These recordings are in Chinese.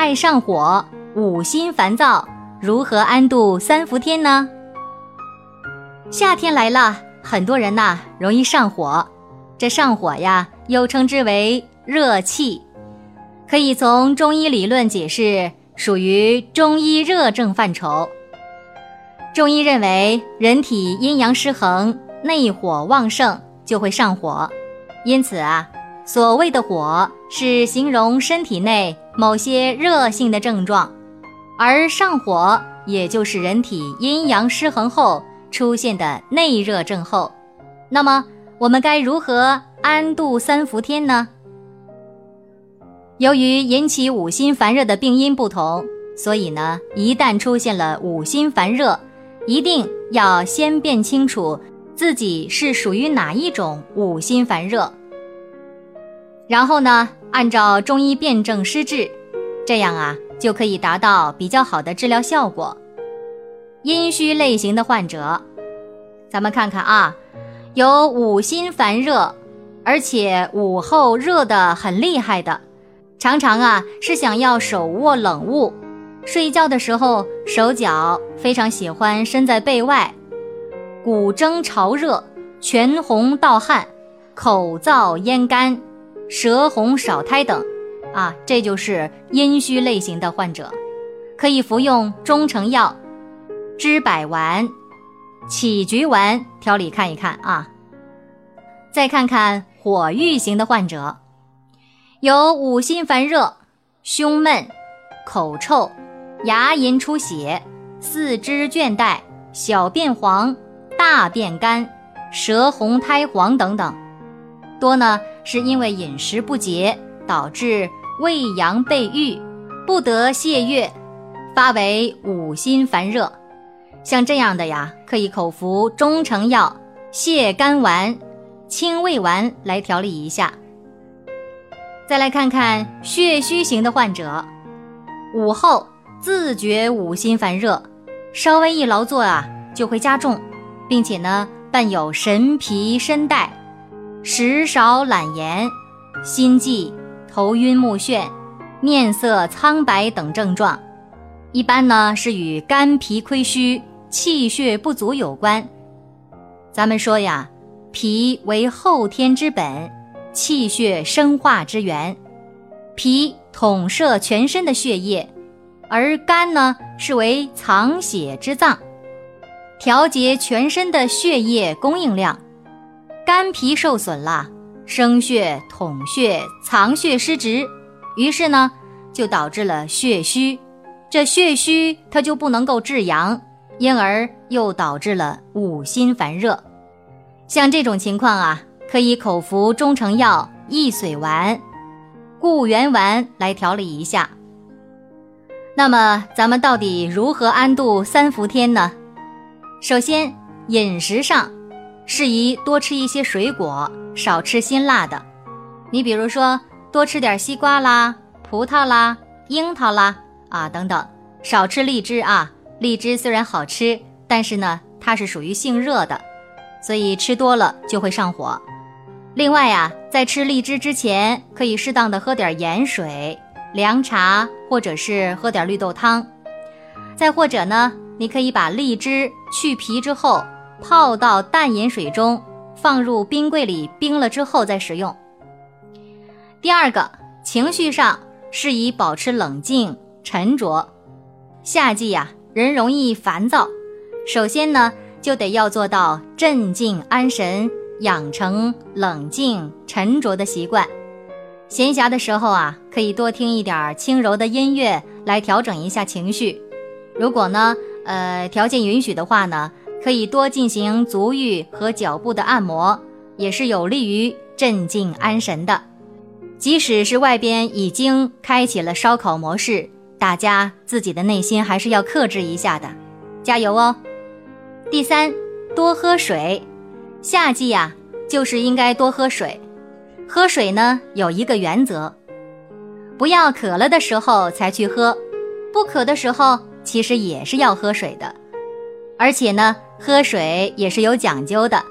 爱上火，五心烦躁，如何安度三伏天呢？夏天来了，很多人呐容易上火，这上火呀又称之为热气，可以从中医理论解释，属于中医热症范畴。中医认为，人体阴阳失衡，内火旺盛就会上火，因此啊。所谓的火是形容身体内某些热性的症状，而上火也就是人体阴阳失衡后出现的内热症候。那么我们该如何安度三伏天呢？由于引起五心烦热的病因不同，所以呢，一旦出现了五心烦热，一定要先辨清楚自己是属于哪一种五心烦热。然后呢，按照中医辨证施治，这样啊就可以达到比较好的治疗效果。阴虚类型的患者，咱们看看啊，有五心烦热，而且午后热的很厉害的，常常啊是想要手握冷物，睡觉的时候手脚非常喜欢伸在被外，骨蒸潮热，全红盗汗，口燥咽干。舌红少苔等，啊，这就是阴虚类型的患者，可以服用中成药、知柏丸、杞菊丸调理看一看啊。再看看火郁型的患者，有五心烦热、胸闷、口臭、牙龈出血、四肢倦怠、小便黄、大便干、舌红苔黄等等。多呢，是因为饮食不节导致胃阳被郁，不得泄月，发为五心烦热。像这样的呀，可以口服中成药泻肝丸、清胃丸来调理一下。再来看看血虚型的患者，午后自觉五心烦热，稍微一劳作啊，就会加重，并且呢，伴有神疲身怠。食少懒言、心悸、头晕目眩、面色苍白等症状，一般呢是与肝脾亏虚、气血不足有关。咱们说呀，脾为后天之本，气血生化之源，脾统摄全身的血液，而肝呢是为藏血之脏，调节全身的血液供应量。肝脾受损了，生血、统血、藏血失职，于是呢，就导致了血虚。这血虚它就不能够制阳，因而又导致了五心烦热。像这种情况啊，可以口服中成药益髓丸、固元丸来调理一下。那么，咱们到底如何安度三伏天呢？首先，饮食上。适宜多吃一些水果，少吃辛辣的。你比如说，多吃点西瓜啦、葡萄啦、樱桃啦啊等等，少吃荔枝啊。荔枝虽然好吃，但是呢，它是属于性热的，所以吃多了就会上火。另外呀，在吃荔枝之前，可以适当的喝点盐水、凉茶，或者是喝点绿豆汤。再或者呢，你可以把荔枝去皮之后。泡到淡盐水中，放入冰柜里冰了之后再食用。第二个，情绪上适宜保持冷静沉着。夏季呀，人容易烦躁，首先呢，就得要做到镇静安神，养成冷静沉着的习惯。闲暇的时候啊，可以多听一点轻柔的音乐来调整一下情绪。如果呢，呃，条件允许的话呢。可以多进行足浴和脚部的按摩，也是有利于镇静安神的。即使是外边已经开启了烧烤模式，大家自己的内心还是要克制一下的，加油哦！第三，多喝水。夏季呀，就是应该多喝水。喝水呢，有一个原则，不要渴了的时候才去喝，不渴的时候其实也是要喝水的。而且呢，喝水也是有讲究的，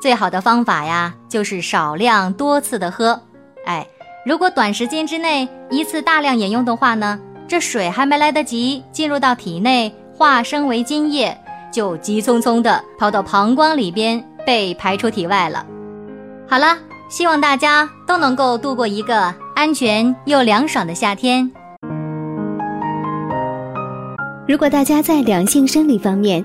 最好的方法呀，就是少量多次的喝。哎。如果短时间之内一次大量饮用的话呢，这水还没来得及进入到体内化生为津液，就急匆匆的跑到膀胱里边被排出体外了。好了，希望大家都能够度过一个安全又凉爽的夏天。如果大家在两性生理方面